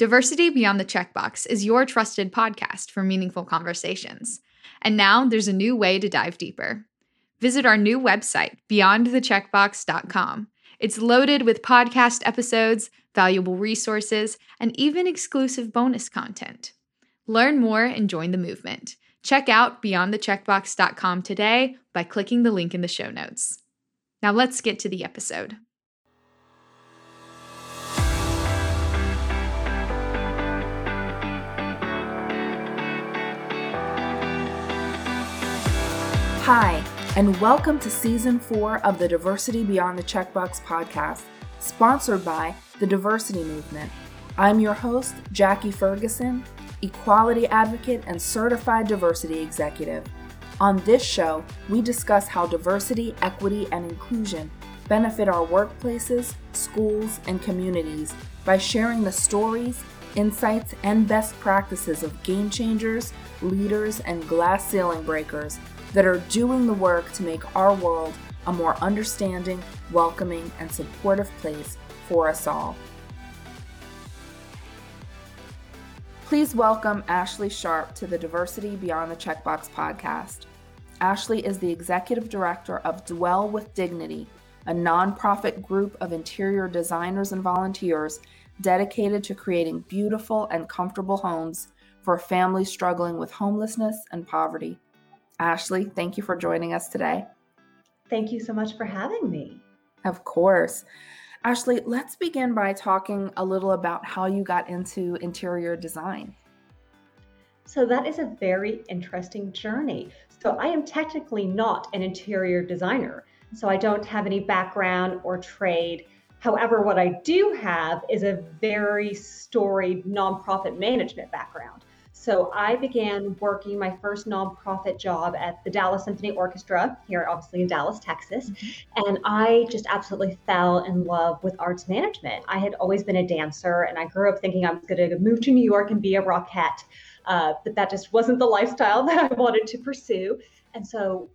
Diversity Beyond the Checkbox is your trusted podcast for meaningful conversations. And now there's a new way to dive deeper. Visit our new website, beyondthecheckbox.com. It's loaded with podcast episodes, valuable resources, and even exclusive bonus content. Learn more and join the movement. Check out beyondthecheckbox.com today by clicking the link in the show notes. Now let's get to the episode. Hi, and welcome to season four of the Diversity Beyond the Checkbox podcast, sponsored by the Diversity Movement. I'm your host, Jackie Ferguson, equality advocate and certified diversity executive. On this show, we discuss how diversity, equity, and inclusion benefit our workplaces, schools, and communities by sharing the stories, insights, and best practices of game changers, leaders, and glass ceiling breakers that are doing the work to make our world a more understanding, welcoming, and supportive place for us all. Please welcome Ashley Sharp to the Diversity Beyond the Checkbox podcast. Ashley is the executive director of Dwell with Dignity, a nonprofit group of interior designers and volunteers dedicated to creating beautiful and comfortable homes for families struggling with homelessness and poverty. Ashley, thank you for joining us today. Thank you so much for having me. Of course. Ashley, let's begin by talking a little about how you got into interior design. So, that is a very interesting journey. So, I am technically not an interior designer, so I don't have any background or trade. However, what I do have is a very storied nonprofit management background. So I began working my first nonprofit job at the Dallas Symphony Orchestra here, obviously in Dallas, Texas. Mm-hmm. And I just absolutely fell in love with arts management. I had always been a dancer and I grew up thinking I was going to move to New York and be a rockette. Uh, but that just wasn't the lifestyle that I wanted to pursue. And so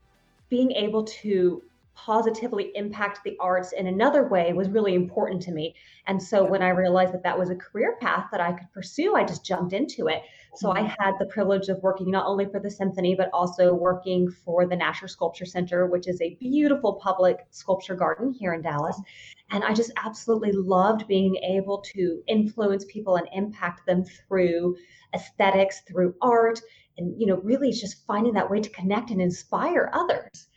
being able to positively impact the arts in another way was really important to me. And so when I realized that that was a career path that I could pursue, I just jumped into it. So I mm-hmm. had the privilege of working not only for the symphony, but also working for the Nasher Sculpture Center, which is a beautiful public sculpture garden here in Dallas. And I just absolutely loved being able to influence people and impact them through aesthetics, through art, and you know, really just finding that way to connect and inspire others.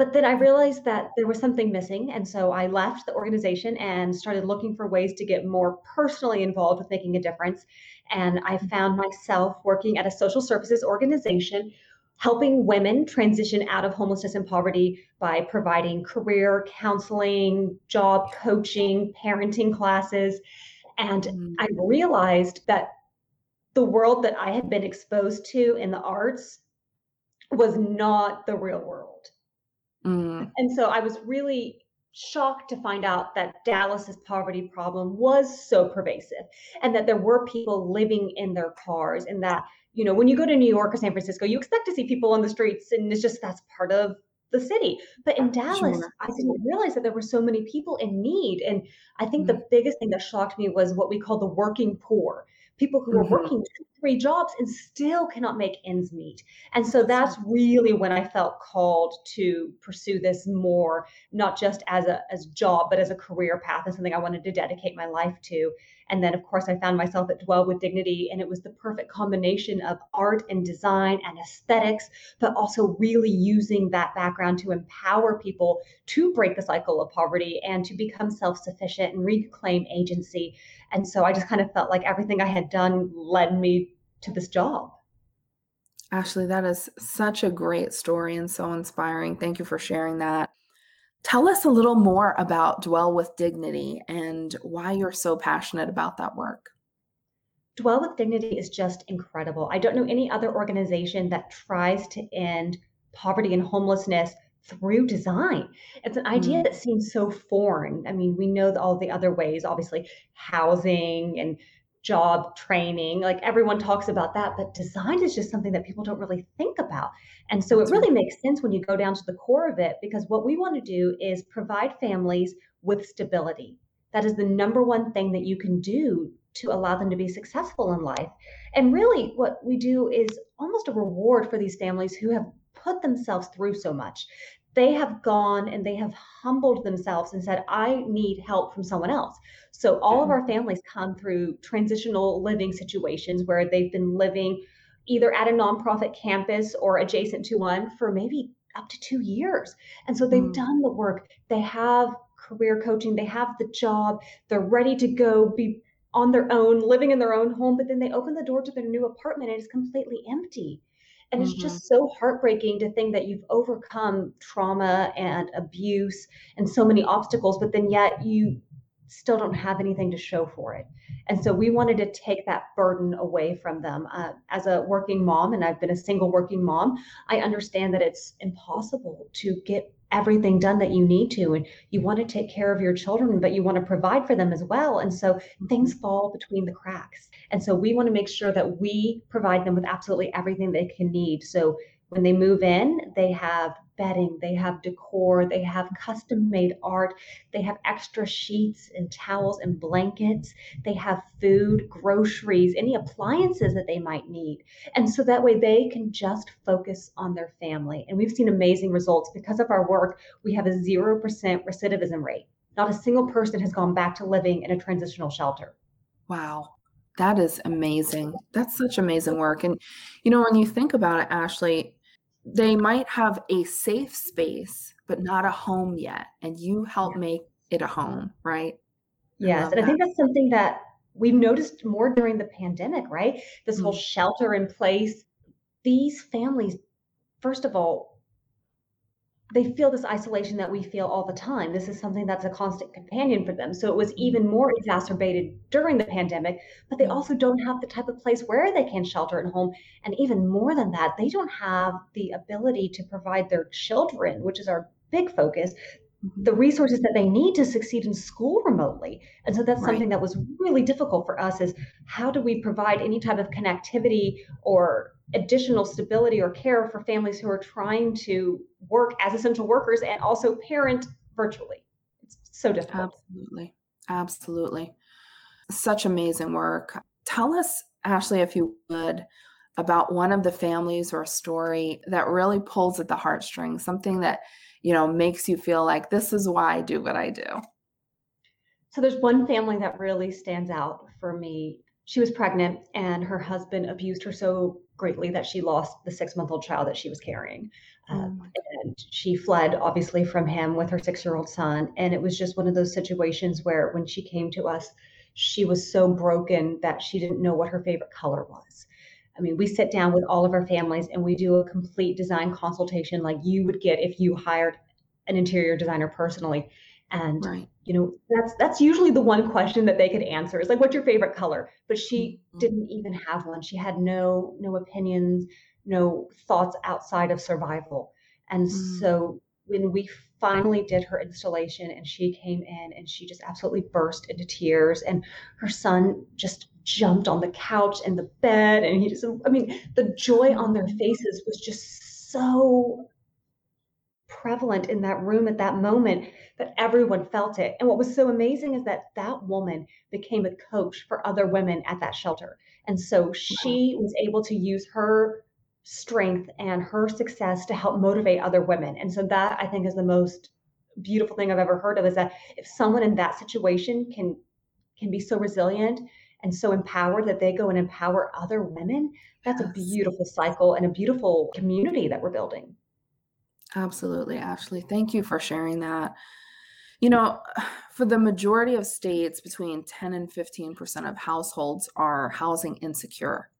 But then I realized that there was something missing. And so I left the organization and started looking for ways to get more personally involved with making a difference. And I found myself working at a social services organization helping women transition out of homelessness and poverty by providing career counseling, job coaching, parenting classes. And mm. I realized that the world that I had been exposed to in the arts was not the real world. Mm. And so I was really shocked to find out that Dallas's poverty problem was so pervasive and that there were people living in their cars and that you know when you go to New York or San Francisco you expect to see people on the streets and it's just that's part of the city but in Dallas sure. I didn't realize that there were so many people in need and I think mm-hmm. the biggest thing that shocked me was what we call the working poor people who mm-hmm. are working two, three jobs and still cannot make ends meet. And so that's really when I felt called to pursue this more, not just as a as job, but as a career path and something I wanted to dedicate my life to. And then, of course, I found myself at Dwell with Dignity, and it was the perfect combination of art and design and aesthetics, but also really using that background to empower people to break the cycle of poverty and to become self sufficient and reclaim agency. And so I just kind of felt like everything I had done led me to this job. Ashley, that is such a great story and so inspiring. Thank you for sharing that. Tell us a little more about Dwell with Dignity and why you're so passionate about that work. Dwell with Dignity is just incredible. I don't know any other organization that tries to end poverty and homelessness through design. It's an idea mm. that seems so foreign. I mean, we know all the other ways, obviously, housing and job training, like everyone talks about that, but design is just something that people don't really think about. And so it really makes sense when you go down to the core of it, because what we want to do is provide families with stability. That is the number one thing that you can do to allow them to be successful in life. And really, what we do is almost a reward for these families who have put themselves through so much. They have gone and they have humbled themselves and said, I need help from someone else. So, all of our families come through transitional living situations where they've been living either at a nonprofit campus or adjacent to one for maybe up to two years. And so they've mm. done the work, they have career coaching, they have the job, they're ready to go be on their own, living in their own home, but then they open the door to their new apartment and it's completely empty. And mm-hmm. it's just so heartbreaking to think that you've overcome trauma and abuse and so many obstacles, but then yet you still don't have anything to show for it. And so we wanted to take that burden away from them. Uh, as a working mom, and I've been a single working mom, I understand that it's impossible to get everything done that you need to and you want to take care of your children but you want to provide for them as well and so things fall between the cracks and so we want to make sure that we provide them with absolutely everything they can need so when they move in they have bedding, they have decor, they have custom made art, they have extra sheets and towels and blankets, they have food, groceries, any appliances that they might need. And so that way they can just focus on their family. And we've seen amazing results because of our work. We have a 0% recidivism rate. Not a single person has gone back to living in a transitional shelter. Wow. That is amazing. That's such amazing work. And, you know, when you think about it, Ashley, they might have a safe space, but not a home yet. And you help make it a home, right? Yes. I and I think that's something that we've noticed more during the pandemic, right? This mm-hmm. whole shelter in place. These families, first of all, they feel this isolation that we feel all the time. This is something that's a constant companion for them. So it was even mm-hmm. more exacerbated during the pandemic, but they also don't have the type of place where they can shelter at home. And even more than that, they don't have the ability to provide their children, which is our big focus, mm-hmm. the resources that they need to succeed in school remotely. And so that's right. something that was really difficult for us is how do we provide any type of connectivity or additional stability or care for families who are trying to work as essential workers and also parent virtually. It's so difficult. Absolutely. Absolutely. Such amazing work. Tell us, Ashley, if you would, about one of the families or a story that really pulls at the heartstrings, something that, you know, makes you feel like this is why I do what I do. So there's one family that really stands out for me. She was pregnant and her husband abused her so greatly that she lost the six month old child that she was carrying. Um, and she fled, obviously, from him with her six year old son. And it was just one of those situations where when she came to us, she was so broken that she didn't know what her favorite color was. I mean, we sit down with all of our families and we do a complete design consultation like you would get if you hired an interior designer personally. And right. You know, that's that's usually the one question that they could answer is like, what's your favorite color? But she mm-hmm. didn't even have one. She had no no opinions, no thoughts outside of survival. And mm-hmm. so when we finally did her installation and she came in and she just absolutely burst into tears and her son just jumped on the couch and the bed and he just i mean the joy on their faces was just so prevalent in that room at that moment that everyone felt it. And what was so amazing is that that woman became a coach for other women at that shelter. And so she was able to use her strength and her success to help motivate other women. And so that I think is the most beautiful thing I've ever heard of is that if someone in that situation can can be so resilient and so empowered that they go and empower other women, that's a beautiful cycle and a beautiful community that we're building. Absolutely, Ashley. Thank you for sharing that. You know, for the majority of states, between 10 and 15% of households are housing insecure.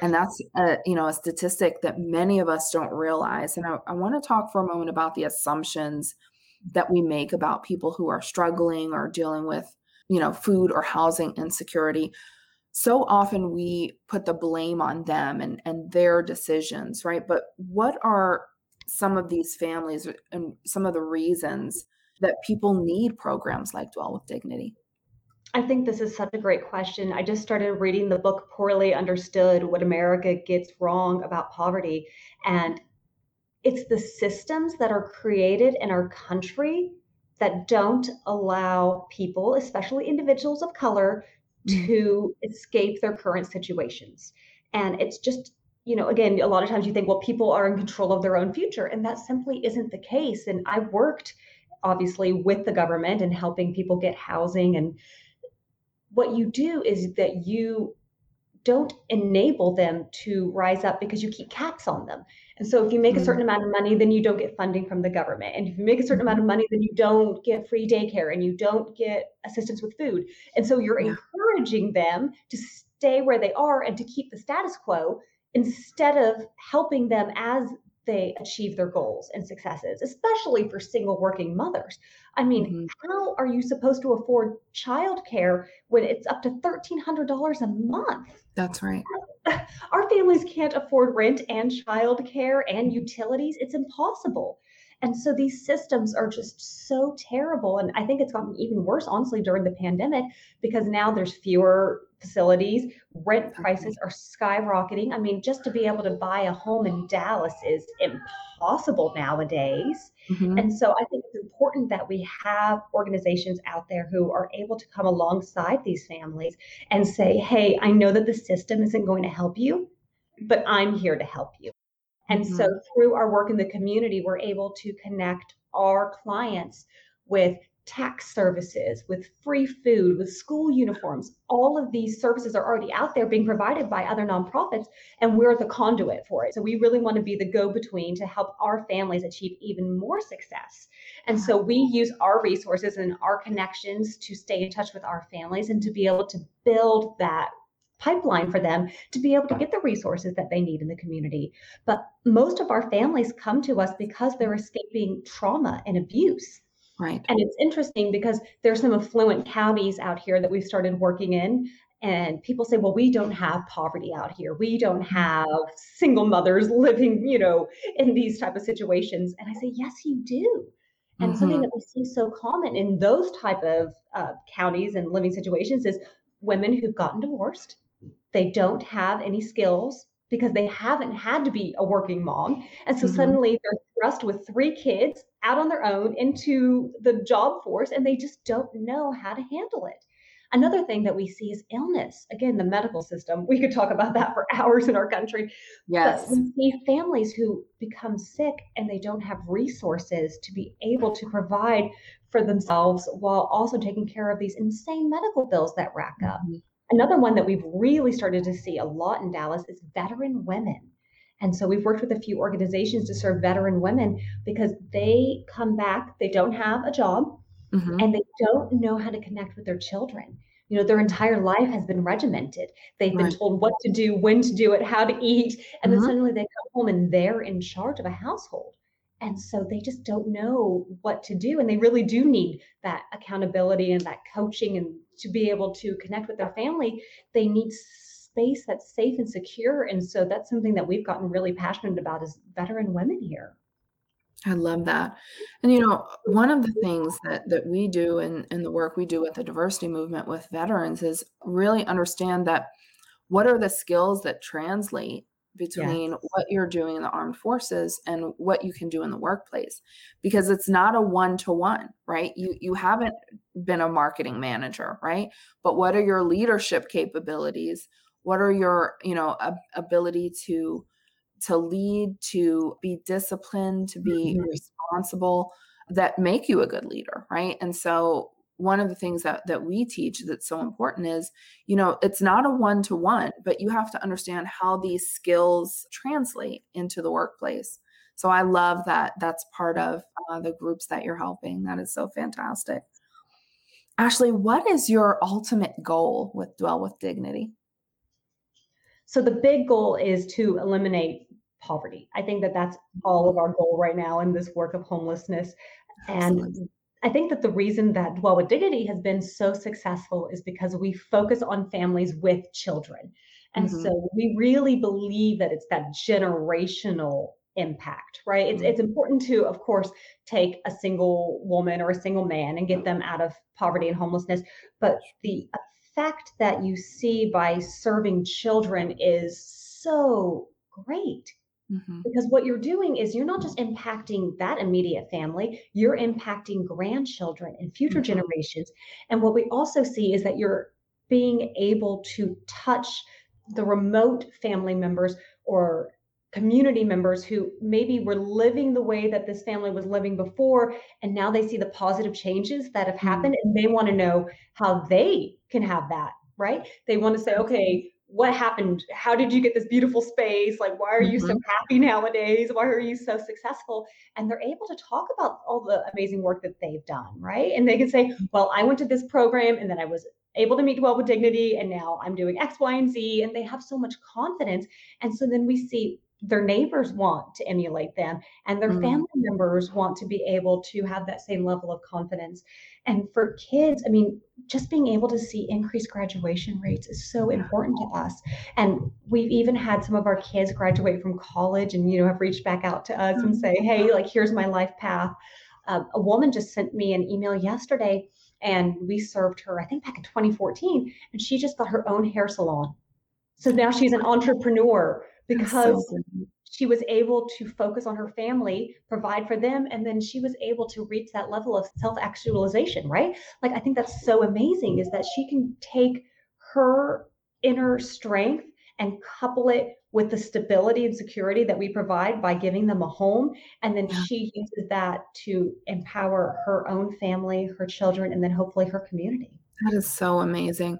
And that's a, you know, a statistic that many of us don't realize. And I, I want to talk for a moment about the assumptions that we make about people who are struggling or dealing with, you know, food or housing insecurity. So often we put the blame on them and, and their decisions, right? But what are some of these families and some of the reasons that people need programs like Dwell with Dignity? I think this is such a great question. I just started reading the book Poorly Understood What America Gets Wrong About Poverty. And it's the systems that are created in our country that don't allow people, especially individuals of color, mm-hmm. to escape their current situations. And it's just, you know, again, a lot of times you think, well, people are in control of their own future. And that simply isn't the case. And I worked obviously with the government and helping people get housing. And what you do is that you don't enable them to rise up because you keep caps on them. And so if you make a certain mm-hmm. amount of money, then you don't get funding from the government. And if you make a certain amount of mm-hmm. money, then you don't get free daycare and you don't get assistance with food. And so you're yeah. encouraging them to stay where they are and to keep the status quo instead of helping them as they achieve their goals and successes, especially for single working mothers. I mean, mm-hmm. how are you supposed to afford childcare when it's up to $1,300 a month? That's right. Our families can't afford rent and childcare and utilities. It's impossible. And so these systems are just so terrible. And I think it's gotten even worse, honestly, during the pandemic because now there's fewer facilities. Rent prices are skyrocketing. I mean, just to be able to buy a home in Dallas is impossible nowadays. Mm-hmm. And so I think it's important that we have organizations out there who are able to come alongside these families and say, hey, I know that the system isn't going to help you, but I'm here to help you. And mm-hmm. so through our work in the community, we're able to connect our clients with tax services, with free food, with school uniforms. All of these services are already out there being provided by other nonprofits, and we're the conduit for it. So we really want to be the go between to help our families achieve even more success. And so we use our resources and our connections to stay in touch with our families and to be able to build that pipeline for them to be able to get the resources that they need in the community. But most of our families come to us because they're escaping trauma and abuse. Right. And it's interesting because there's some affluent counties out here that we've started working in. And people say, well, we don't have poverty out here. We don't mm-hmm. have single mothers living, you know, in these type of situations. And I say, yes, you do. And mm-hmm. something that we see so common in those type of uh, counties and living situations is women who've gotten divorced they don't have any skills because they haven't had to be a working mom. And so mm-hmm. suddenly they're thrust with three kids out on their own into the job force and they just don't know how to handle it. Another thing that we see is illness. Again, the medical system. We could talk about that for hours in our country. Yes. But we see families who become sick and they don't have resources to be able to provide for themselves while also taking care of these insane medical bills that rack up. Mm-hmm. Another one that we've really started to see a lot in Dallas is veteran women. And so we've worked with a few organizations to serve veteran women because they come back, they don't have a job, mm-hmm. and they don't know how to connect with their children. You know, their entire life has been regimented. They've right. been told what to do, when to do it, how to eat. And mm-hmm. then suddenly they come home and they're in charge of a household. And so they just don't know what to do. And they really do need that accountability and that coaching and to be able to connect with their family, they need space that's safe and secure. And so that's something that we've gotten really passionate about is veteran women here. I love that. And you know, one of the things that that we do in, in the work we do with the diversity movement with veterans is really understand that what are the skills that translate between what you're doing in the armed forces and what you can do in the workplace because it's not a one to one right you you haven't been a marketing manager right? But what are your leadership capabilities? What are your you know ability to to lead to be disciplined to be mm-hmm. responsible that make you a good leader right? And so one of the things that that we teach that's so important is you know it's not a one to one but you have to understand how these skills translate into the workplace. So i love that that's part of uh, the groups that you're helping. That is so fantastic. Ashley what is your ultimate goal with dwell with dignity? So the big goal is to eliminate poverty. I think that that's all of our goal right now in this work of homelessness. And I think that the reason that Dwell with Dignity has been so successful is because we focus on families with children. And mm-hmm. so we really believe that it's that generational impact, right? It's, mm-hmm. it's important to, of course, take a single woman or a single man and get them out of poverty and homelessness. But the effect that you see by serving children is so great. Mm-hmm. Because what you're doing is you're not just impacting that immediate family, you're impacting grandchildren and future mm-hmm. generations. And what we also see is that you're being able to touch the remote family members or community members who maybe were living the way that this family was living before and now they see the positive changes that have happened and they want to know how they can have that right they want to say okay what happened? How did you get this beautiful space? Like why are you mm-hmm. so happy nowadays? Why are you so successful? And they're able to talk about all the amazing work that they've done right? And they can say well i went to this program and then i was able to meet Dwell with dignity and now i'm doing x y and z and they have so much confidence. And so then we see their neighbors want to emulate them and their mm. family members want to be able to have that same level of confidence. And for kids i mean just being able to see increased graduation rates is so important to us. And we've even had some of our kids graduate from college and you know have reached back out to us and mm. say hey like here's my life path. Uh, a woman just sent me an email yesterday and we served her i think back in 2014 and she just got her own hair salon. So now she's an entrepreneur because so she was able to focus on her family, provide for them, and then she was able to reach that level of self actualization, right? Like, I think that's so amazing is that she can take her inner strength and couple it with the stability and security that we provide by giving them a home. And then yeah. she uses that to empower her own family, her children, and then hopefully her community. That is so amazing.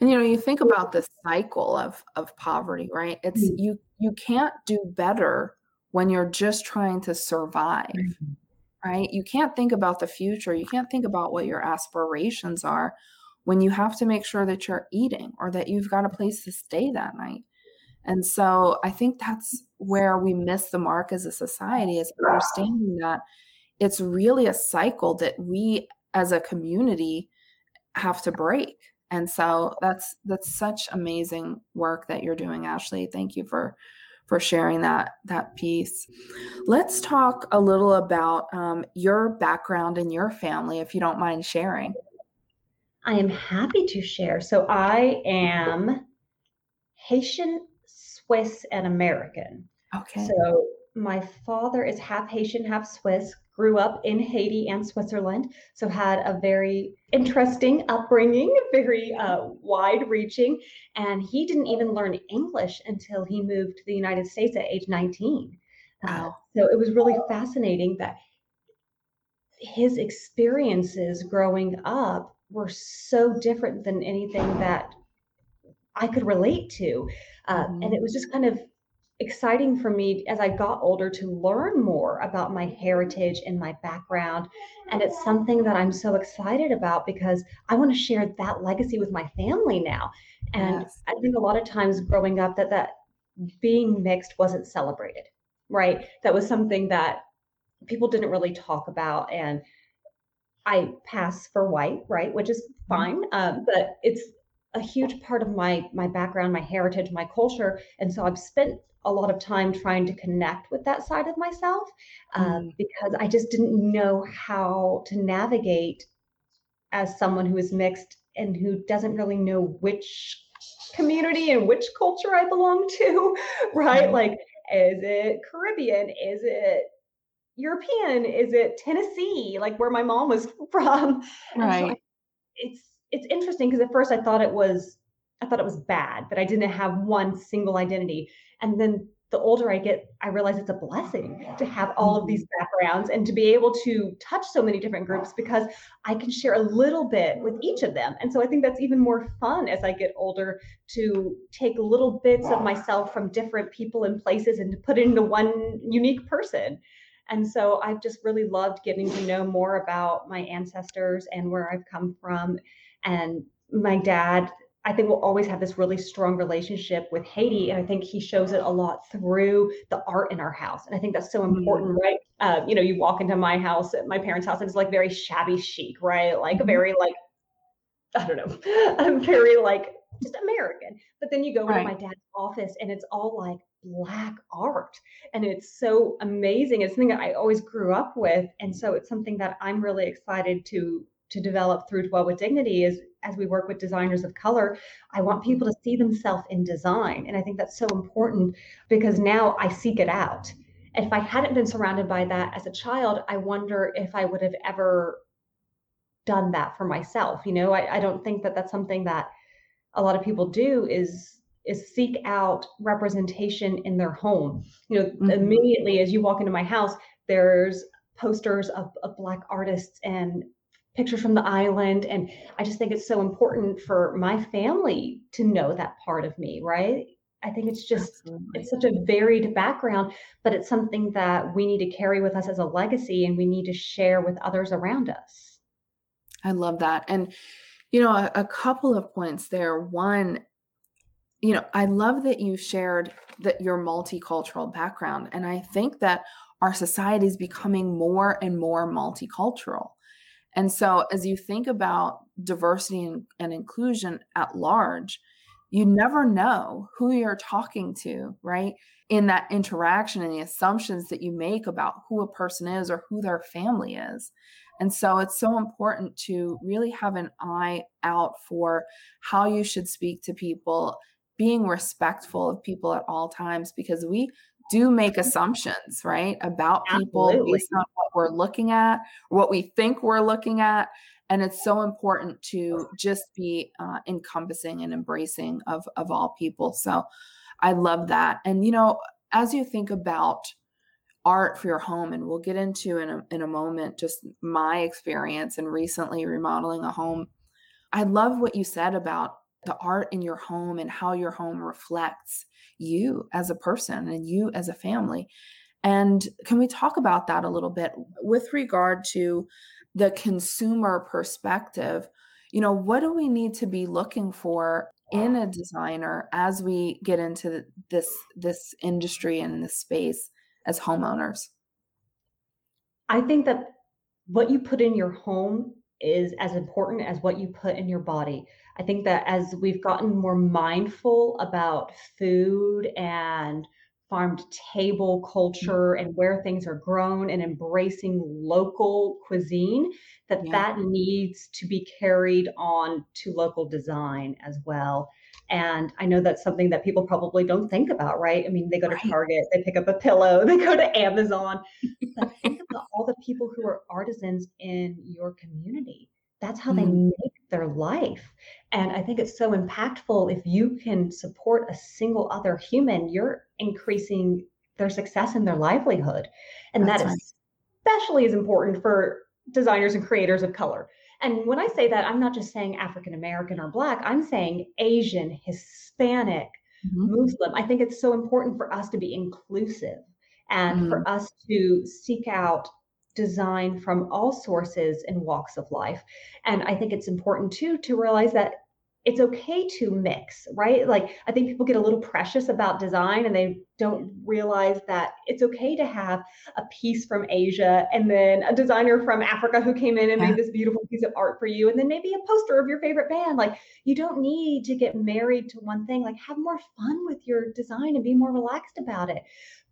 And you know, you think about this cycle of of poverty, right? It's mm-hmm. you you can't do better when you're just trying to survive. Mm-hmm. Right? You can't think about the future. You can't think about what your aspirations are when you have to make sure that you're eating or that you've got a place to stay that night. And so I think that's where we miss the mark as a society is understanding that it's really a cycle that we as a community have to break and so that's that's such amazing work that you're doing ashley. Thank you for for sharing that that piece. Let's talk a little about um, your background and your family if you don't mind sharing. I am happy to share. So i am haitian swiss and american. Okay. So my father is half haitian half swiss grew up in Haiti and Switzerland, so had a very interesting upbringing, very uh, wide reaching. And he didn't even learn English until he moved to the United States at age 19. Uh, wow. Uh, so it was really fascinating that his experiences growing up were so different than anything that I could relate to. Uh, mm-hmm. And it was just kind of exciting for me as I got older to learn more about my heritage and my background. And it's something that I'm so excited about because I want to share that legacy with my family now. And yes. I think a lot of times growing up that that being mixed wasn't celebrated, right? That was something that people didn't really talk about. And I pass for white, right? Which is mm-hmm. fine. Um, but it's a huge part of my my background, my heritage, my culture. And so I've spent a lot of time trying to connect with that side of myself um, mm. because I just didn't know how to navigate as someone who is mixed and who doesn't really know which community and which culture I belong to, right? Mm. Like, is it Caribbean? Is it European? Is it Tennessee? Like where my mom was from? Right. So it's it's interesting because at first I thought it was I thought it was bad that I didn't have one single identity. And then the older I get, I realize it's a blessing to have all of these mm-hmm. backgrounds and to be able to touch so many different groups because I can share a little bit with each of them. And so I think that's even more fun as I get older to take little bits of myself from different people and places and to put it into one unique person. And so I've just really loved getting to know more about my ancestors and where I've come from. And my dad I think we'll always have this really strong relationship with Haiti. And I think he shows it a lot through the art in our house. And I think that's so mm-hmm. important, mm-hmm. right? Uh, you know, you walk into my house, my parents' house, and it's like very shabby chic, right? Like mm-hmm. very like, I don't know, I'm very like just American. But then you go right. into my dad's office and it's all like black art. And it's so amazing. It's something that I always grew up with. And so it's something that I'm really excited to to develop through Dwell with Dignity is as we work with designers of color, I want people to see themselves in design. And I think that's so important because now I seek it out. If I hadn't been surrounded by that as a child, I wonder if I would have ever done that for myself. You know, I, I don't think that that's something that a lot of people do is is seek out representation in their home. You know, mm-hmm. immediately as you walk into my house, there's posters of, of black artists and pictures from the island and i just think it's so important for my family to know that part of me right? I think it's just Absolutely. it's such a varied background but it's something that we need to carry with us as a legacy and we need to share with others around us. I love that and you know a, a couple of points there. One you know i love that you shared that your multicultural background and i think that our society is becoming more and more multicultural and so, as you think about diversity and, and, inclusion at large, you never know who you're talking to, right? In that interaction and the assumptions that you make about who a person is or who their family is. And so, it's so important to really have an eye out for how you should speak to people, being respectful of people at all times, because we do make assumptions, right, about people Absolutely. based on what we're looking at, what we think we're looking at. And it's so important to just be uh, encompassing and embracing of, of all people. So I love that. And, you know, as you think about art for your home, and we'll get into in a, in a moment just my experience and recently remodeling a home. I love what you said about the art in your home and how your home reflects you as a person and you as a family. And can we talk about that a little bit with regard to the consumer perspective? You know, what do we need to be looking for in a designer as we get into this this industry and this space as homeowners? I think that what you put in your home is as important as what you put in your body. I think that as we've gotten more mindful about food and farm to table mm. culture and where things are grown and embracing local cuisine that yeah. that needs to be carried on to local design as well and i know that's something that people probably don't think about right i mean they go to right. target they pick up a pillow they go to amazon but think about all the people who are artisans in your community that's how mm. they make their life. And I think it's so impactful if you can support a single other human, you're increasing their success in their livelihood. And That's that right. especially is important for designers and creators of color. And when I say that, I'm not just saying African American or Black, I'm saying Asian, Hispanic, mm-hmm. Muslim. I think it's so important for us to be inclusive and mm-hmm. for us to seek out design from all sources and walks of life. And I think it's important too to realize that it's okay to mix, right? Like I think people get a little precious about design and they don't realize that it's okay to have a piece from Asia and then a designer from Africa who came in and yeah. made this beautiful piece of art for you and then maybe a poster of your favorite band. Like you don't need to get married to one thing. Like have more fun with your design and be more relaxed about it.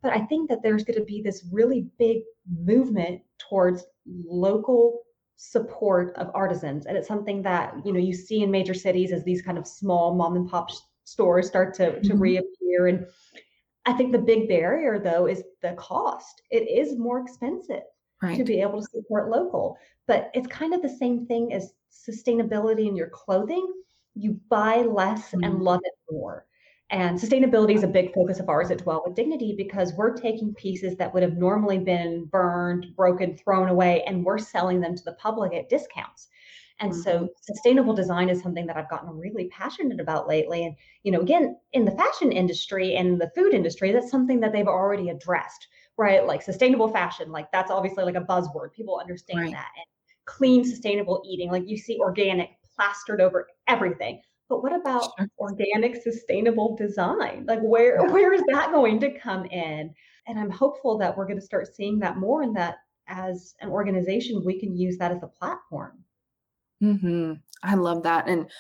But I think that there's going to be this really big movement towards local support of artisans and it's something that you know you see in major cities as these kind of small mom and pop stores start to, to mm-hmm. reappear and i think the big barrier though is the cost it is more expensive right. to be able to support local but it's kind of the same thing as sustainability in your clothing you buy less mm-hmm. and love it more and sustainability is a big focus of ours at Dwell with Dignity because we're taking pieces that would have normally been burned, broken, thrown away, and we're selling them to the public at discounts. And mm-hmm. so sustainable design is something that I've gotten really passionate about lately. And, you know, again, in the fashion industry and the food industry, that's something that they've already addressed, right? Like sustainable fashion, like that's obviously like a buzzword. People understand right. that. And clean, sustainable eating, like you see organic plastered over everything. But what about sure. organic, sustainable design? Like where yeah. where is that going to come in? And I'm hopeful that we're going to start seeing that more, and that as an organization we can use that as a platform. Hmm. I love that, and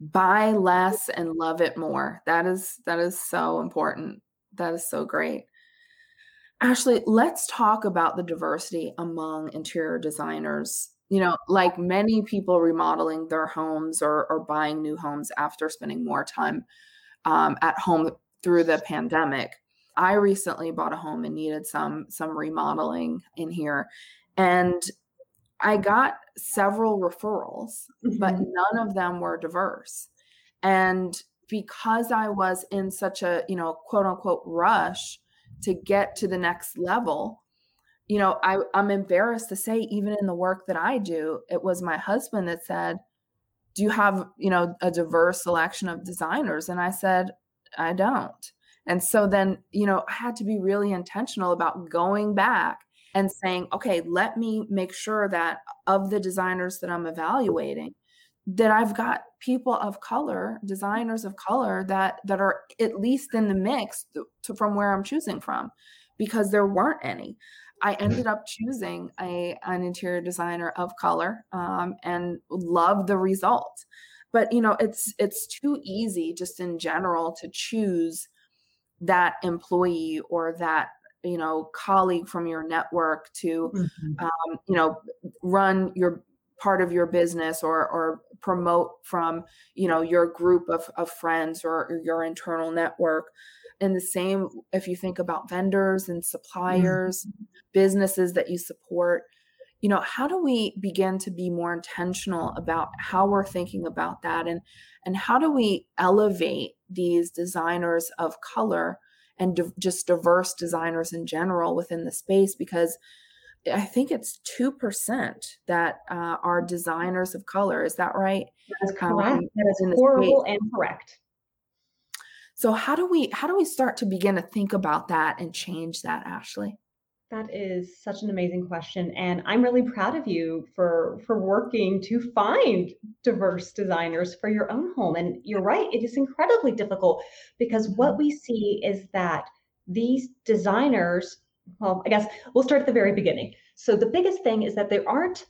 buy less and love it more. That is that is so important. That is so great. Ashley, let's talk about the diversity among interior designers you know, like many people remodeling their homes or, or buying new homes after spending more time um, at home through the pandemic. I recently bought a home and needed some some remodeling in here, and I got several referrals, mm-hmm. but none of them were diverse. And because I was in such a, you know, quote unquote rush to get to the next level, you know, I, I'm embarrassed to say, even in the work that I do, it was my husband that said, Do you have, you know, a diverse selection of designers? And I said, I don't. And so then, you know, I had to be really intentional about going back and saying, okay, let me make sure that of the designers that I'm evaluating, that I've got people of color, designers of color that that are at least in the mix to, to, from where I'm choosing from, because there weren't any. I ended up choosing a an interior designer of color um, and love the result. But you know, it's it's too easy just in general to choose that employee or that you know colleague from your network to mm-hmm. um, you know run your part of your business or or promote from you know your group of, of friends or, or your internal network and the same if you think about vendors and suppliers mm-hmm. businesses that you support you know how do we begin to be more intentional about how we're thinking about that and and how do we elevate these designers of color and di- just diverse designers in general within the space because I think it's 2% that uh, are designers of color. Is that right? That is um, correct. Um, that is horrible and correct. So how do we how do we start to begin to think about that and change that, Ashley? That is such an amazing question and I'm really proud of you for for working to find diverse designers for your own home and you're right it is incredibly difficult because what we see is that these designers well I guess we'll start at the very beginning. So the biggest thing is that there aren't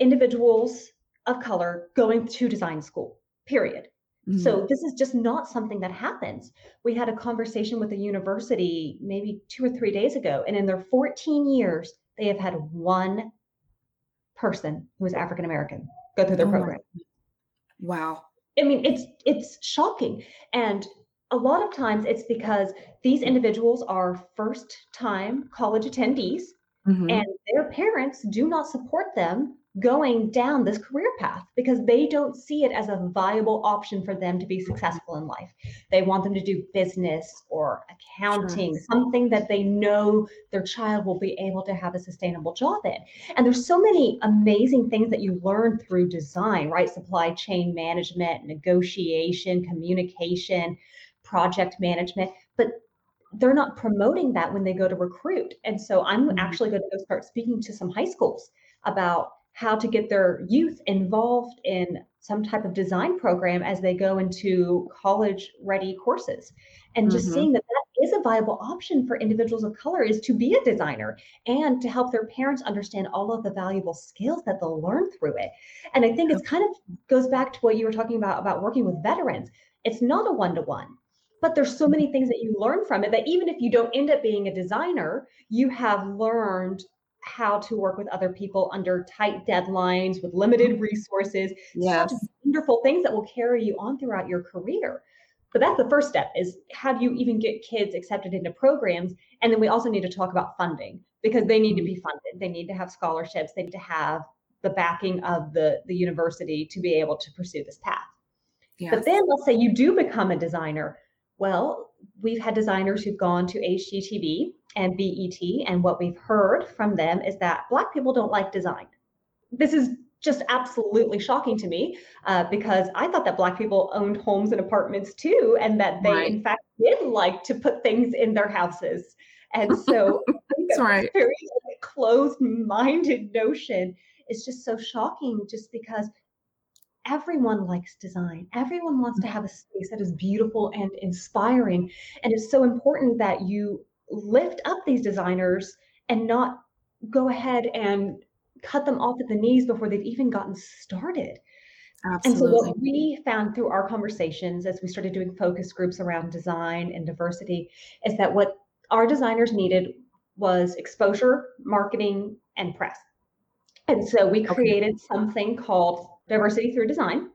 individuals of color going to design school. Period. Mm-hmm. So this is just not something that happens. We had a conversation with a university maybe two or three days ago, and in their 14 years, they have had one person who is African American go through their oh program. Wow. I mean, it's it's shocking. And a lot of times it's because these individuals are first time college attendees mm-hmm. and their parents do not support them going down this career path because they don't see it as a viable option for them to be successful in life. They want them to do business or accounting, sure. something that they know their child will be able to have a sustainable job in. And there's so many amazing things that you learn through design, right? Supply chain management, negotiation, communication, project management, but they're not promoting that when they go to recruit. And so I'm mm-hmm. actually going to go start speaking to some high schools about how to get their youth involved in some type of design program as they go into college ready courses. And just mm-hmm. seeing that that is a viable option for individuals of color is to be a designer and to help their parents understand all of the valuable skills that they'll learn through it. And i think it's kind of goes back to what you were talking about about working with veterans. It's not a one-to-one but there's so many things that you learn from it that even if you don't end up being a designer you have learned how to work with other people under tight deadlines with limited mm-hmm. resources. Yes. Such wonderful things that will carry you on throughout your career. But that's the first step is how do you even get kids accepted into programs? And then we also need to talk about funding because they need to mm-hmm. be funded. They need to have scholarships. They need to have the backing of the, the university to be able to pursue this path. Yes. But then let's say you do become a designer. Well, we've had designers who've gone to HGTV and BET. And what we've heard from them is that Black people don't like design. This is just absolutely shocking to me uh, because I thought that Black people owned homes and apartments too, and that they, right. in fact, did like to put things in their houses. And so, that's right. Very closed-minded notion is just so shocking, just because everyone likes design. Everyone wants to mm-hmm. have a space that is beautiful and inspiring. And it's so important that you lift up these designers and not go ahead and cut them off at the knees before they've even gotten started. Absolutely. And so, what we found through our conversations as we started doing focus groups around design and diversity is that what our designers needed was exposure, marketing, and press. And so, we created okay. something called Diversity Through Design.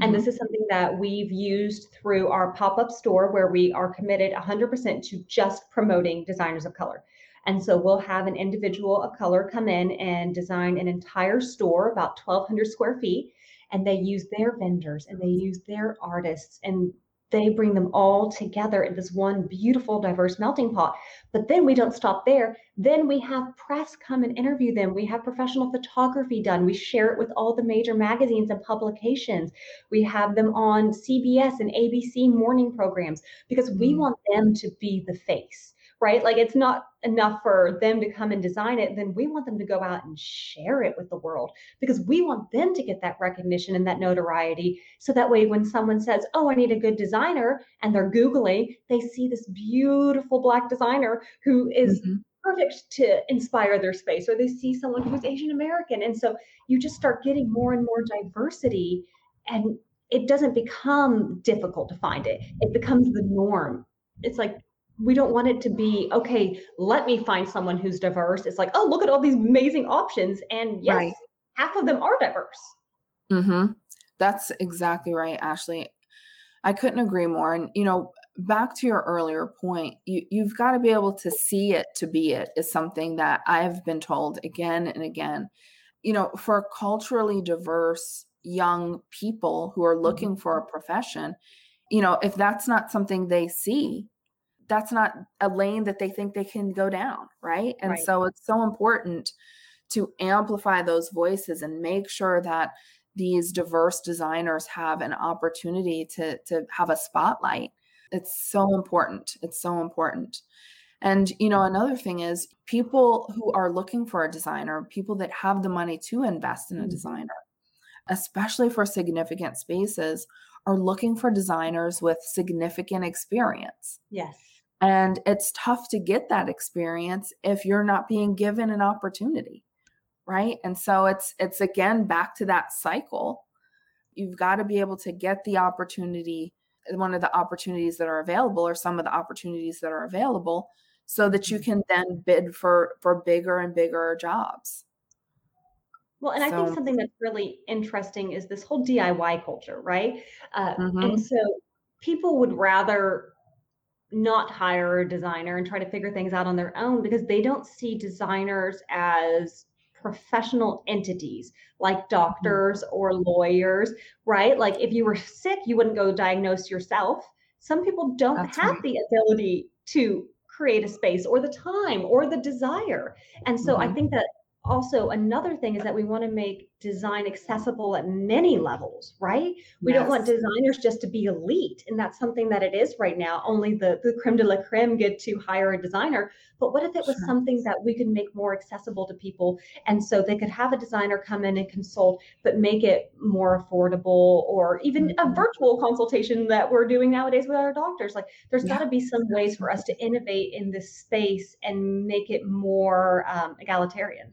And this mm-hmm. is something that we've used through our pop up store where we are committed 100% to just promoting designers of color. And so we'll have an individual of color come in and design an entire store, about 1,200 square feet. and they use their vendors and they use their artists and they bring them all together in this one beautiful, diverse melting pot. But then we don't stop there. Then we have press come and interview them. We have professional photography done. We share it with all the major magazines and publications. We have them on CBS and ABC morning programs because we mm. want them to be the face right? Like it's not enough for them to come and design it. Then we want them to go out and share it with the world because we want them to get that recognition and that notoriety. So that way, when someone says, Oh, I need a good designer, and they're Googling, they see this beautiful Black designer who is. Mm-hmm. Perfect to inspire their space, or they see someone who's Asian American. And so you just start getting more and more diversity, and it doesn't become difficult to find it. It becomes the norm. It's like we don't want it to be okay let me find someone who's diverse it's like oh look at all these amazing options and yes right. half of them are diverse mm-hmm that's exactly right ashley i couldn't agree more and you know back to your earlier point you, you've got to be able to see it to be it is something that i've been told again and again you know for culturally diverse young people who are mm-hmm. looking mm-hmm. for a profession you know if that's not something they see that's not a lane that they think they can go down right? And right. so it's so important to amplify those voices and make sure that these diverse designers have an opportunity to to have a spotlight. It's so important. It's so important. And you know another thing is people who are looking for a designer people that have the money to invest in a mm-hmm. designer especially for significant spaces are looking for designers with significant experience. Yes and it's tough to get that experience if you're not being given an opportunity. Right. And so it's it's again back to that cycle. You've got to be able to get the opportunity, one of the opportunities that are available, or some of the opportunities that are available, so that you mm-hmm. can then bid for for bigger and bigger jobs. Well, and so, I think something that's really interesting is this whole DIY culture, right? Uh, mm-hmm. And so people would rather not hire a designer and try to figure things out on their own because they don't see designers as professional entities like mm-hmm. doctors or lawyers, right? Like if you were sick, you wouldn't go diagnose yourself. Some people don't That's have right. the ability to create a space or the time or the desire. And so mm-hmm. I think that also another thing is that we want to make design accessible at many levels right we yes. don't want designers just to be elite and that's something that it is right now only the the creme de la creme get to hire a designer but what if it was sure. something that we could make more accessible to people and so they could have a designer come in and consult but make it more affordable or even mm-hmm. a virtual consultation that we're doing nowadays with our doctors like there's yeah. got to be some ways for us to innovate in this space and make it more um, egalitarian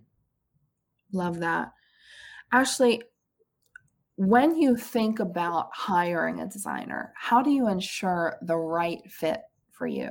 Love that. Ashley, when you think about hiring a designer, how do you ensure the right fit for you?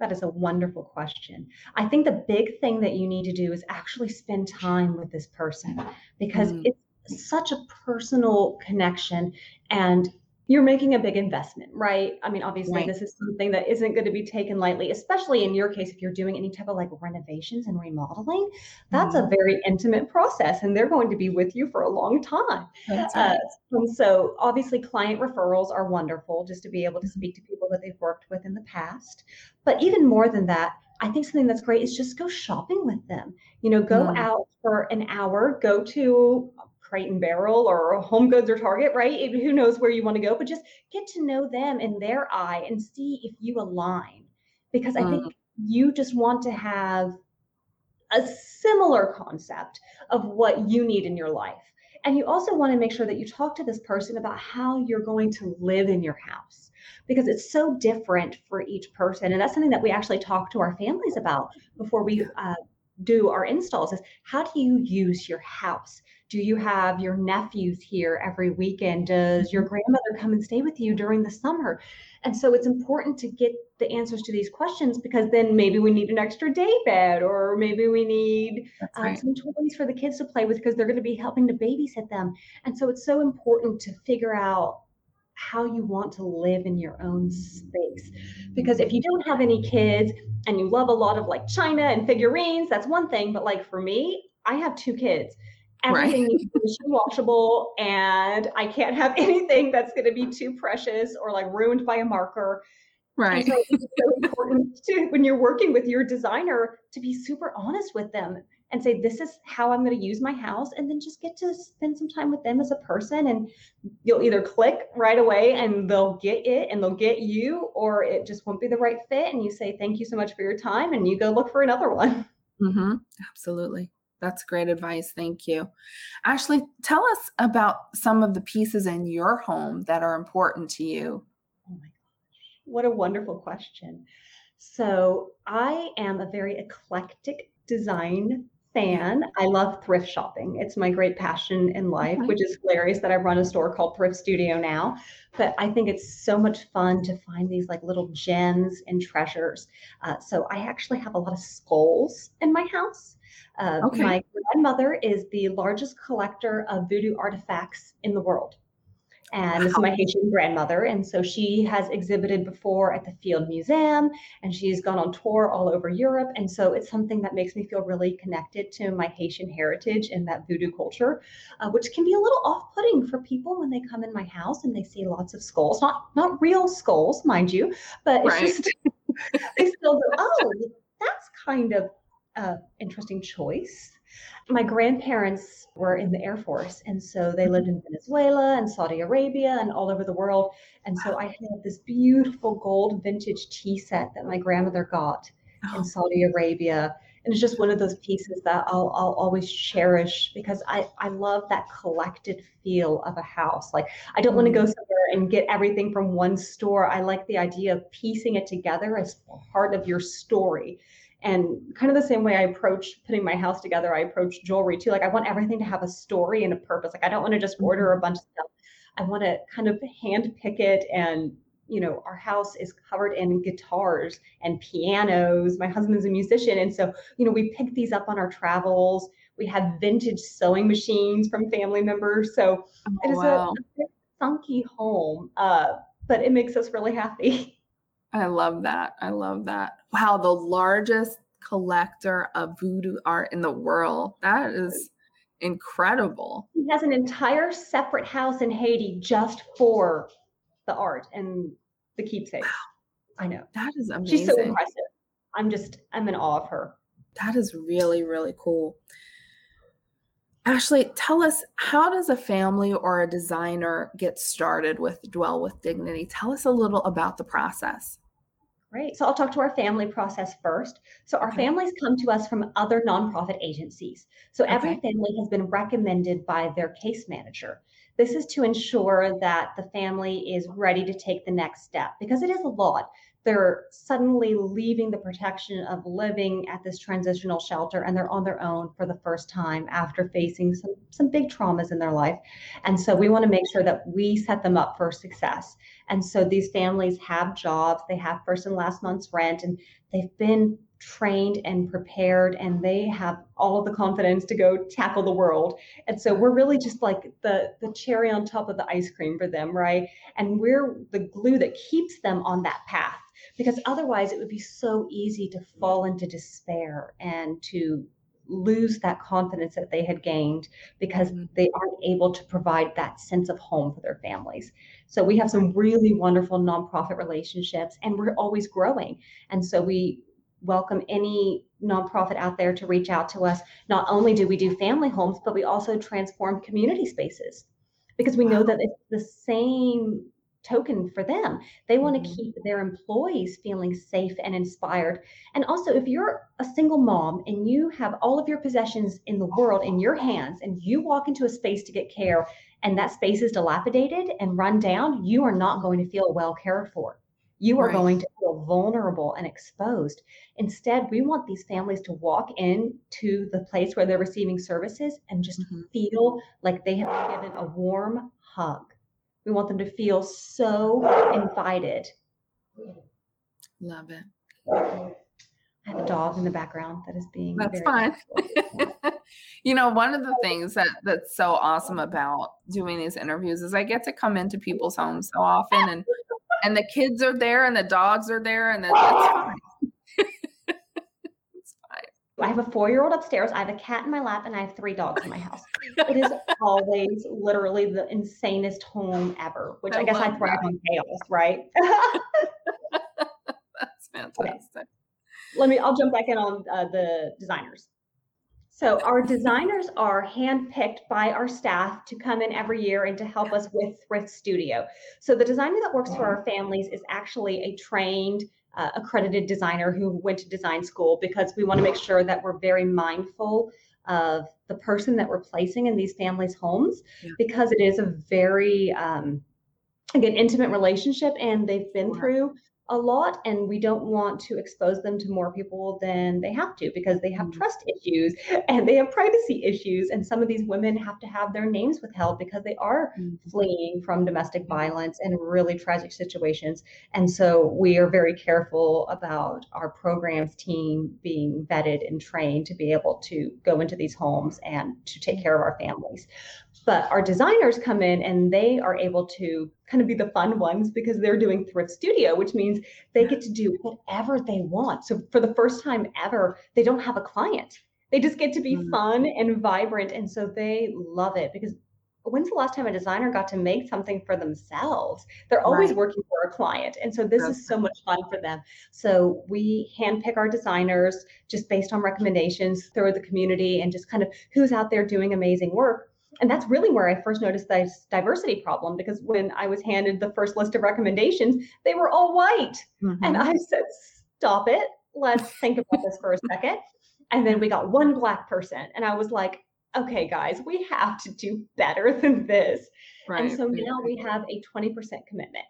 That is a wonderful question. I think the big thing that you need to do is actually spend time with this person because mm. it's such a personal connection and you're making a big investment, right? I mean, obviously, right. this is something that isn't going to be taken lightly, especially in your case, if you're doing any type of like renovations and remodeling. That's mm-hmm. a very intimate process, and they're going to be with you for a long time. Uh, right. Uh, and so, obviously, client referrals are wonderful just to be able to mm-hmm. speak to people that they've worked with in the past. But even more than that, I think something that's great is just go shopping with them. You know, go mm. out for an hour, go to Crate and Barrel or Home Goods or Target, right? Who knows where you want to go, but just get to know them in their eye and see if you align. Because I mm. think you just want to have a similar concept of what you need in your life. And you also want to make sure that you talk to this person about how you're going to live in your house because it's so different for each person. And that's something that we actually talk to our families about before we uh, do our installs is how do you use your house? Do you have your nephews here every weekend? Does your mm-hmm. grandmother come and stay with you during the summer? And so it's important to get the answers to these questions because then maybe we need an extra day bed or maybe we need right. some toys for the kids to play with because they're going to be helping to babysit them. And so it's so important to figure out how you want to live in your own space. Because if you don't have any kids and you love a lot of like China and figurines, that's one thing. But like for me, I have two kids Everything right. needs to be washable, and I can't have anything that's going to be too precious or like ruined by a marker. Right. So it's so important to when you're working with your designer to be super honest with them and say, this is how I'm going to use my house. And then just get to spend some time with them as a person. And you'll either click right away and they'll get it and they'll get you, or it just won't be the right fit. And you say, thank you so much for your time. And you go look for another one. Mm-hmm. Absolutely. That's great advice. Thank you. Ashley, tell us about some of the pieces in your home that are important to you. Oh my gosh. What a wonderful question. So, I am a very eclectic design fan. I love thrift shopping. It's my great passion in life, which is hilarious that I run a store called Thrift Studio now. But I think it's so much fun to find these like little gems and treasures. Uh, so I actually have a lot of skulls in my house. Uh, okay. My grandmother is the largest collector of voodoo artifacts in the world and wow. this is my Haitian grandmother. And so she has exhibited before at the Field Museum and she's gone on tour all over Europe. And so it's something that makes me feel really connected to my Haitian heritage and that voodoo culture, uh, which can be a little off putting for people when they come in my house and they see lots of skulls, not, not real skulls, mind you, but right. it's just, they still go, oh, that's kind of an interesting choice. My grandparents were in the Air Force, and so they lived in Venezuela and Saudi Arabia and all over the world. And so I have this beautiful gold vintage tea set that my grandmother got in oh. Saudi Arabia. And it's just one of those pieces that I'll, I'll always cherish because I, I love that collected feel of a house. Like, I don't want to go mm. somewhere and get everything from one store. I like the idea of piecing it together as part of your story. And kind of the same way I approach putting my house together, I approach jewelry too. Like I want everything to have a story and a purpose. Like I don't want to just order a mm-hmm. bunch of stuff. I want to kind of hand pick it and you know, our house is covered in guitars and pianos. My husband's a musician. And so, you know, we pick these up on our travels. We have vintage sewing machines from family members. So oh, it is wow. a, a funky home, uh, but it makes us really happy. I love that. I love that. Wow, the largest collector of voodoo art in the world. That is incredible. He has an entire separate house in Haiti just for the art and the keepsakes. Wow. I know. That is amazing. She's so impressive. I'm just, I'm in awe of her. That is really, really cool. Ashley, tell us how does a family or a designer get started with Dwell with Dignity? Tell us a little about the process. Great. So I'll talk to our family process first. So our okay. families come to us from other nonprofit agencies. So okay. every family has been recommended by their case manager. This is to ensure that the family is ready to take the next step because it is a lot they're suddenly leaving the protection of living at this transitional shelter and they're on their own for the first time after facing some, some big traumas in their life. And so we want to make sure that we set them up for success. And so these families have jobs, they have first and last month's rent, and they've been trained and prepared and they have all of the confidence to go tackle the world and so we're really just like the the cherry on top of the ice cream for them right and we're the glue that keeps them on that path because otherwise it would be so easy to fall into despair and to lose that confidence that they had gained because mm-hmm. they aren't able to provide that sense of home for their families. So we have some really wonderful nonprofit relationships and we're always growing. And so we welcome any nonprofit out there to reach out to us. Not only do we do family homes, but we also transform community spaces because we know that it's the same token for them. They want to mm-hmm. keep their employees feeling safe and inspired. And also, if you're a single mom and you have all of your possessions in the world in your hands and you walk into a space to get care and that space is dilapidated and run down, you are not going to feel well cared for. You are right. going to feel vulnerable and exposed. Instead, we want these families to walk into the place where they're receiving services and just mm-hmm. feel like they have been given a warm hug we want them to feel so invited. Love it. I have a dog in the background that is being. That's fine. you know, one of the things that that's so awesome about doing these interviews is I get to come into people's homes so often, and and the kids are there, and the dogs are there, and that's fine. I have a four year old upstairs. I have a cat in my lap, and I have three dogs in my house. it is always literally the insanest home ever, which I, I guess I thrive that. on chaos, right? That's fantastic. Okay. Let me, I'll jump back in on uh, the designers. So our designers are handpicked by our staff to come in every year and to help us with Thrift Studio. So the designer that works for our families is actually a trained uh, accredited designer who went to design school because we want to make sure that we're very mindful of the person that we're placing in these families' homes yeah. because it is a very um, again intimate relationship and they've been through a lot and we don't want to expose them to more people than they have to because they have mm-hmm. trust issues and they have privacy issues and some of these women have to have their names withheld because they are mm-hmm. fleeing from domestic violence and really tragic situations and so we are very careful about our programs team being vetted and trained to be able to go into these homes and to take care of our families but our designers come in and they are able to kind of be the fun ones because they're doing thrift studio, which means they get to do whatever they want. So for the first time ever, they don't have a client. They just get to be mm-hmm. fun and vibrant. And so they love it because when's the last time a designer got to make something for themselves? They're always right. working for a client. And so this That's is so much fun for them. So we handpick our designers just based on recommendations through the community and just kind of who's out there doing amazing work and that's really where I first noticed this diversity problem because when I was handed the first list of recommendations, they were all white. Mm-hmm. And I said, stop it. Let's think about this for a second. And then we got one black person. And I was like, okay, guys, we have to do better than this. Right. And so now we have a 20% commitment.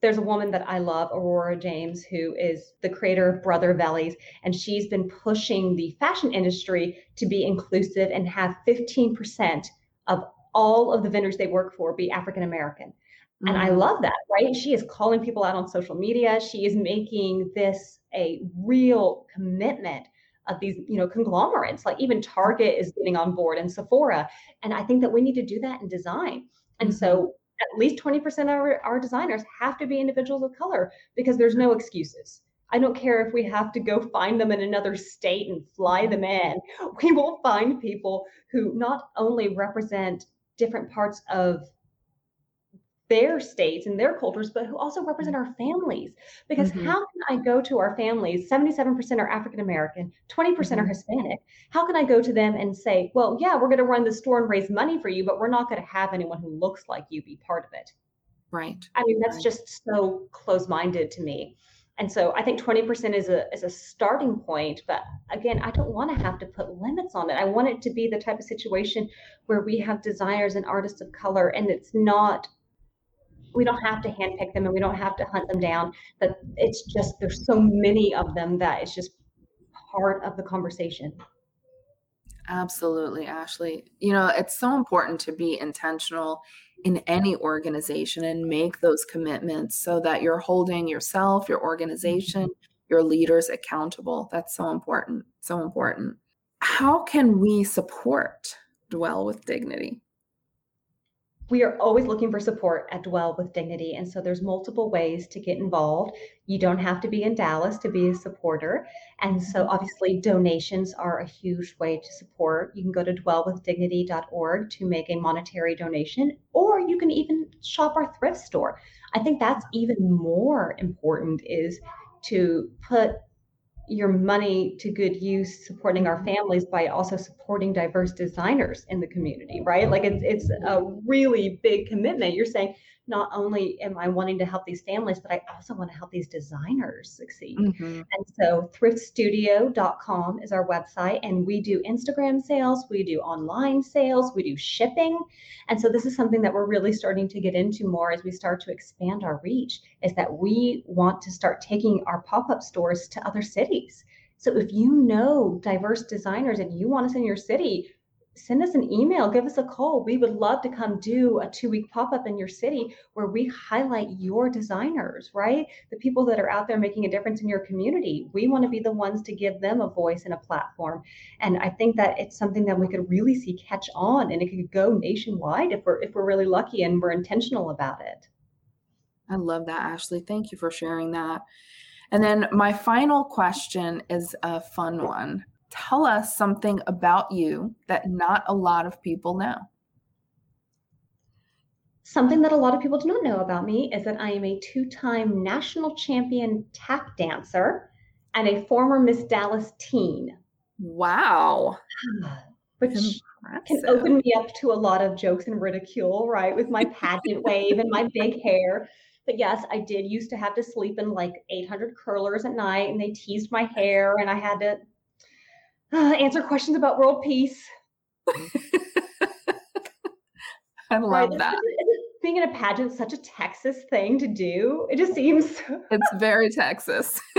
There's a woman that I love, Aurora James, who is the creator of Brother Vellies, and she's been pushing the fashion industry to be inclusive and have 15% of all of the vendors they work for be African American. Mm-hmm. And I mm. love that, right? She is calling people out on social media. She is making this a real commitment of these, you know, conglomerates. Like even Target is getting on board and Sephora. And I think that we need to do that in design. And mm-hmm. so at least 20% of our, our designers have to be individuals of color because there's no excuses. I don't care if we have to go find them in another state and fly them in. We will find people who not only represent different parts of their states and their cultures, but who also represent our families. Because mm-hmm. how can I go to our families? 77% are African American, 20% mm-hmm. are Hispanic. How can I go to them and say, well, yeah, we're going to run the store and raise money for you, but we're not going to have anyone who looks like you be part of it? Right. I mean, that's right. just so close minded to me. And so I think 20% is a is a starting point, but again, I don't want to have to put limits on it. I want it to be the type of situation where we have desires and artists of color and it's not we don't have to handpick them and we don't have to hunt them down. But it's just there's so many of them that it's just part of the conversation. Absolutely, Ashley. You know, it's so important to be intentional in any organization and make those commitments so that you're holding yourself, your organization, mm-hmm. your leaders accountable. That's so important. So important. How can we support Dwell with Dignity? We are always looking for support at Dwell with Dignity. And so there's multiple ways to get involved. You don't have to be in Dallas to be a supporter. And so mm-hmm. obviously donations are a huge way to support. You can go to dwellwithdignity.org to make a monetary donation, or you can even shop our thrift store. I think that's even more important is to put your money to good use supporting our mm-hmm. families by also supporting diverse designers in the community right? Like it's it's a really big commitment. You're saying not only am I wanting to help these families, but I also want to help these designers succeed. Mm-hmm. And so thriftstudio.com is our website, and we do Instagram sales, we do online sales, we do shipping. And so this is something that we're really starting to get into more as we start to expand our reach, is that we want to start taking our pop-up stores to other cities. So if you know diverse designers and you want us in your city, send us an email, give us a call. We would love to come do a two week pop up in your city where we highlight your designers, right? The people that are out there making a difference in your community. We want to be the ones to give them a voice and a platform. And I think that it's something that we could really see catch on and it could go nationwide if we're if we're really lucky and we're intentional about it. I love that, Ashley. Thank you for sharing that. And then my final question is a fun one tell us something about you that not a lot of people know. Something that a lot of people do not know about me is that I am a two time national champion tap dancer and a former Miss Dallas teen. Wow. Which Impressive. can open me up to a lot of jokes and ridicule, right? With my pageant wave and my big hair. But yes, I did used to have to sleep in like 800 curlers at night and they teased my hair and I had to uh, answer questions about world peace. I love right? that. Being in a pageant is such a Texas thing to do. It just seems. it's very Texas.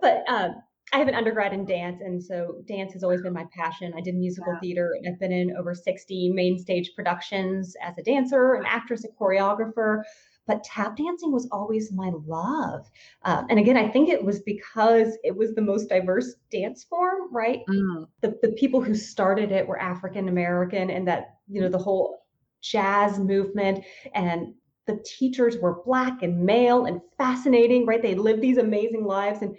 but um, I have an undergrad in dance, and so dance has always been my passion. I did musical yeah. theater, and I've been in over 60 main stage productions as a dancer, an actress, a choreographer. But tap dancing was always my love. Uh, and again, I think it was because it was the most diverse dance form, right? Mm. The, the people who started it were African American, and that, you know, the whole jazz movement and the teachers were black and male and fascinating, right? They lived these amazing lives. And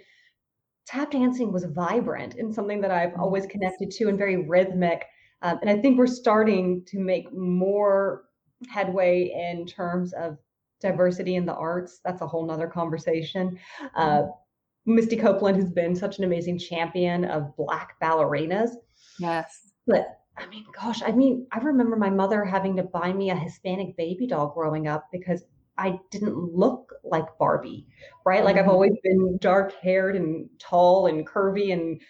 tap dancing was vibrant and something that I've always connected to and very rhythmic. Um, and I think we're starting to make more headway in terms of diversity in the arts. That's a whole nother conversation. Uh, Misty Copeland has been such an amazing champion of Black ballerinas. Yes. But I mean, gosh, I mean, I remember my mother having to buy me a Hispanic baby doll growing up because I didn't look like Barbie, right? Like I've mm-hmm. always been dark haired and tall and curvy and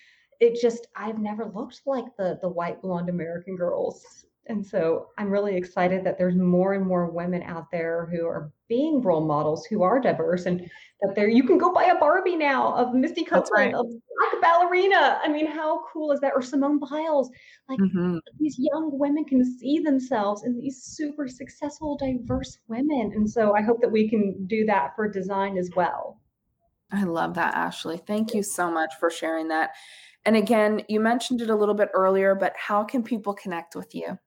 it just I've never looked like the the white blonde American girls. And so I'm really excited that there's more and more women out there who are being role models who are diverse and that there you can go buy a Barbie now of Misty Copeland, right. of Black Ballerina. I mean, how cool is that? Or Simone Biles. Like mm-hmm. these young women can see themselves in these super successful, diverse women. And so I hope that we can do that for design as well. I love that, Ashley. Thank you so much for sharing that. And again, you mentioned it a little bit earlier, but how can people connect with you?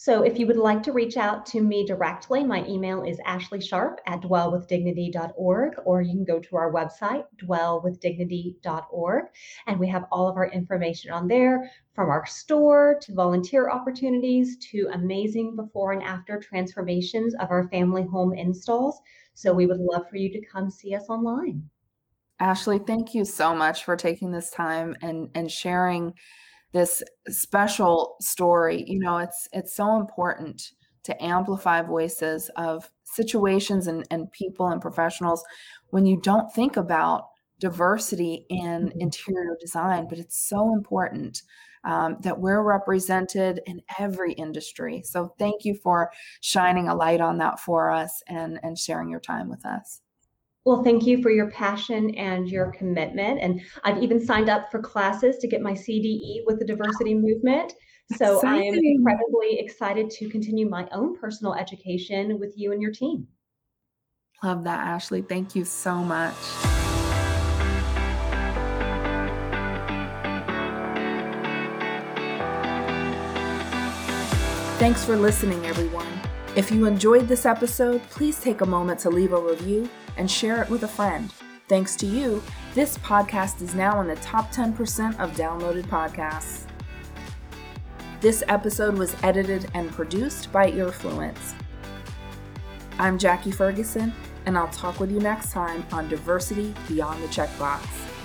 So if you would like to reach out to me directly, my email is ashleysharp at dwellwithdignity.org, or you can go to our website, dwellwithdignity.org, and we have all of our information on there from our store to volunteer opportunities to amazing before and after transformations of our family home installs. So we would love for you to come see us online. Ashley, thank you so much for taking this time and, and sharing this special story you know it's it's so important to amplify voices of situations and, and people and professionals when you don't think about diversity in mm-hmm. interior design but it's so important um, that we're represented in every industry so thank you for shining a light on that for us and and sharing your time with us well, thank you for your passion and your commitment. And I've even signed up for classes to get my CDE with the diversity movement. So Exciting. I am incredibly excited to continue my own personal education with you and your team. Love that, Ashley. Thank you so much. Thanks for listening, everyone. If you enjoyed this episode, please take a moment to leave a review and share it with a friend. Thanks to you, this podcast is now in the top 10% of downloaded podcasts. This episode was edited and produced by Earfluence. I'm Jackie Ferguson, and I'll talk with you next time on Diversity Beyond the Checkbox.